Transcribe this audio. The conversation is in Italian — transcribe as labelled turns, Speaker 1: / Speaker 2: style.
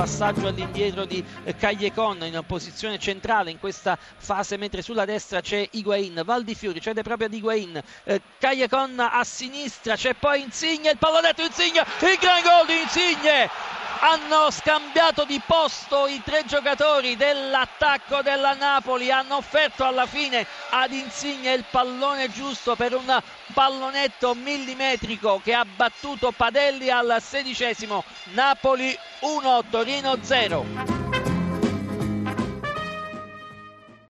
Speaker 1: passaggio all'indietro di Cagliecon in posizione centrale in questa fase mentre sulla destra c'è Higuain, Val di Fiori cede proprio ad Higuain, eh, Cagliecon a sinistra, c'è poi Insigne, il pallonetto Insigne, il gran gol di Insigne hanno scambiato di posto i tre giocatori dell'attacco della Napoli, hanno offerto alla fine ad Insigne il pallone giusto per un pallonetto millimetrico che ha battuto Padelli al sedicesimo, Napoli 1, Torino 0.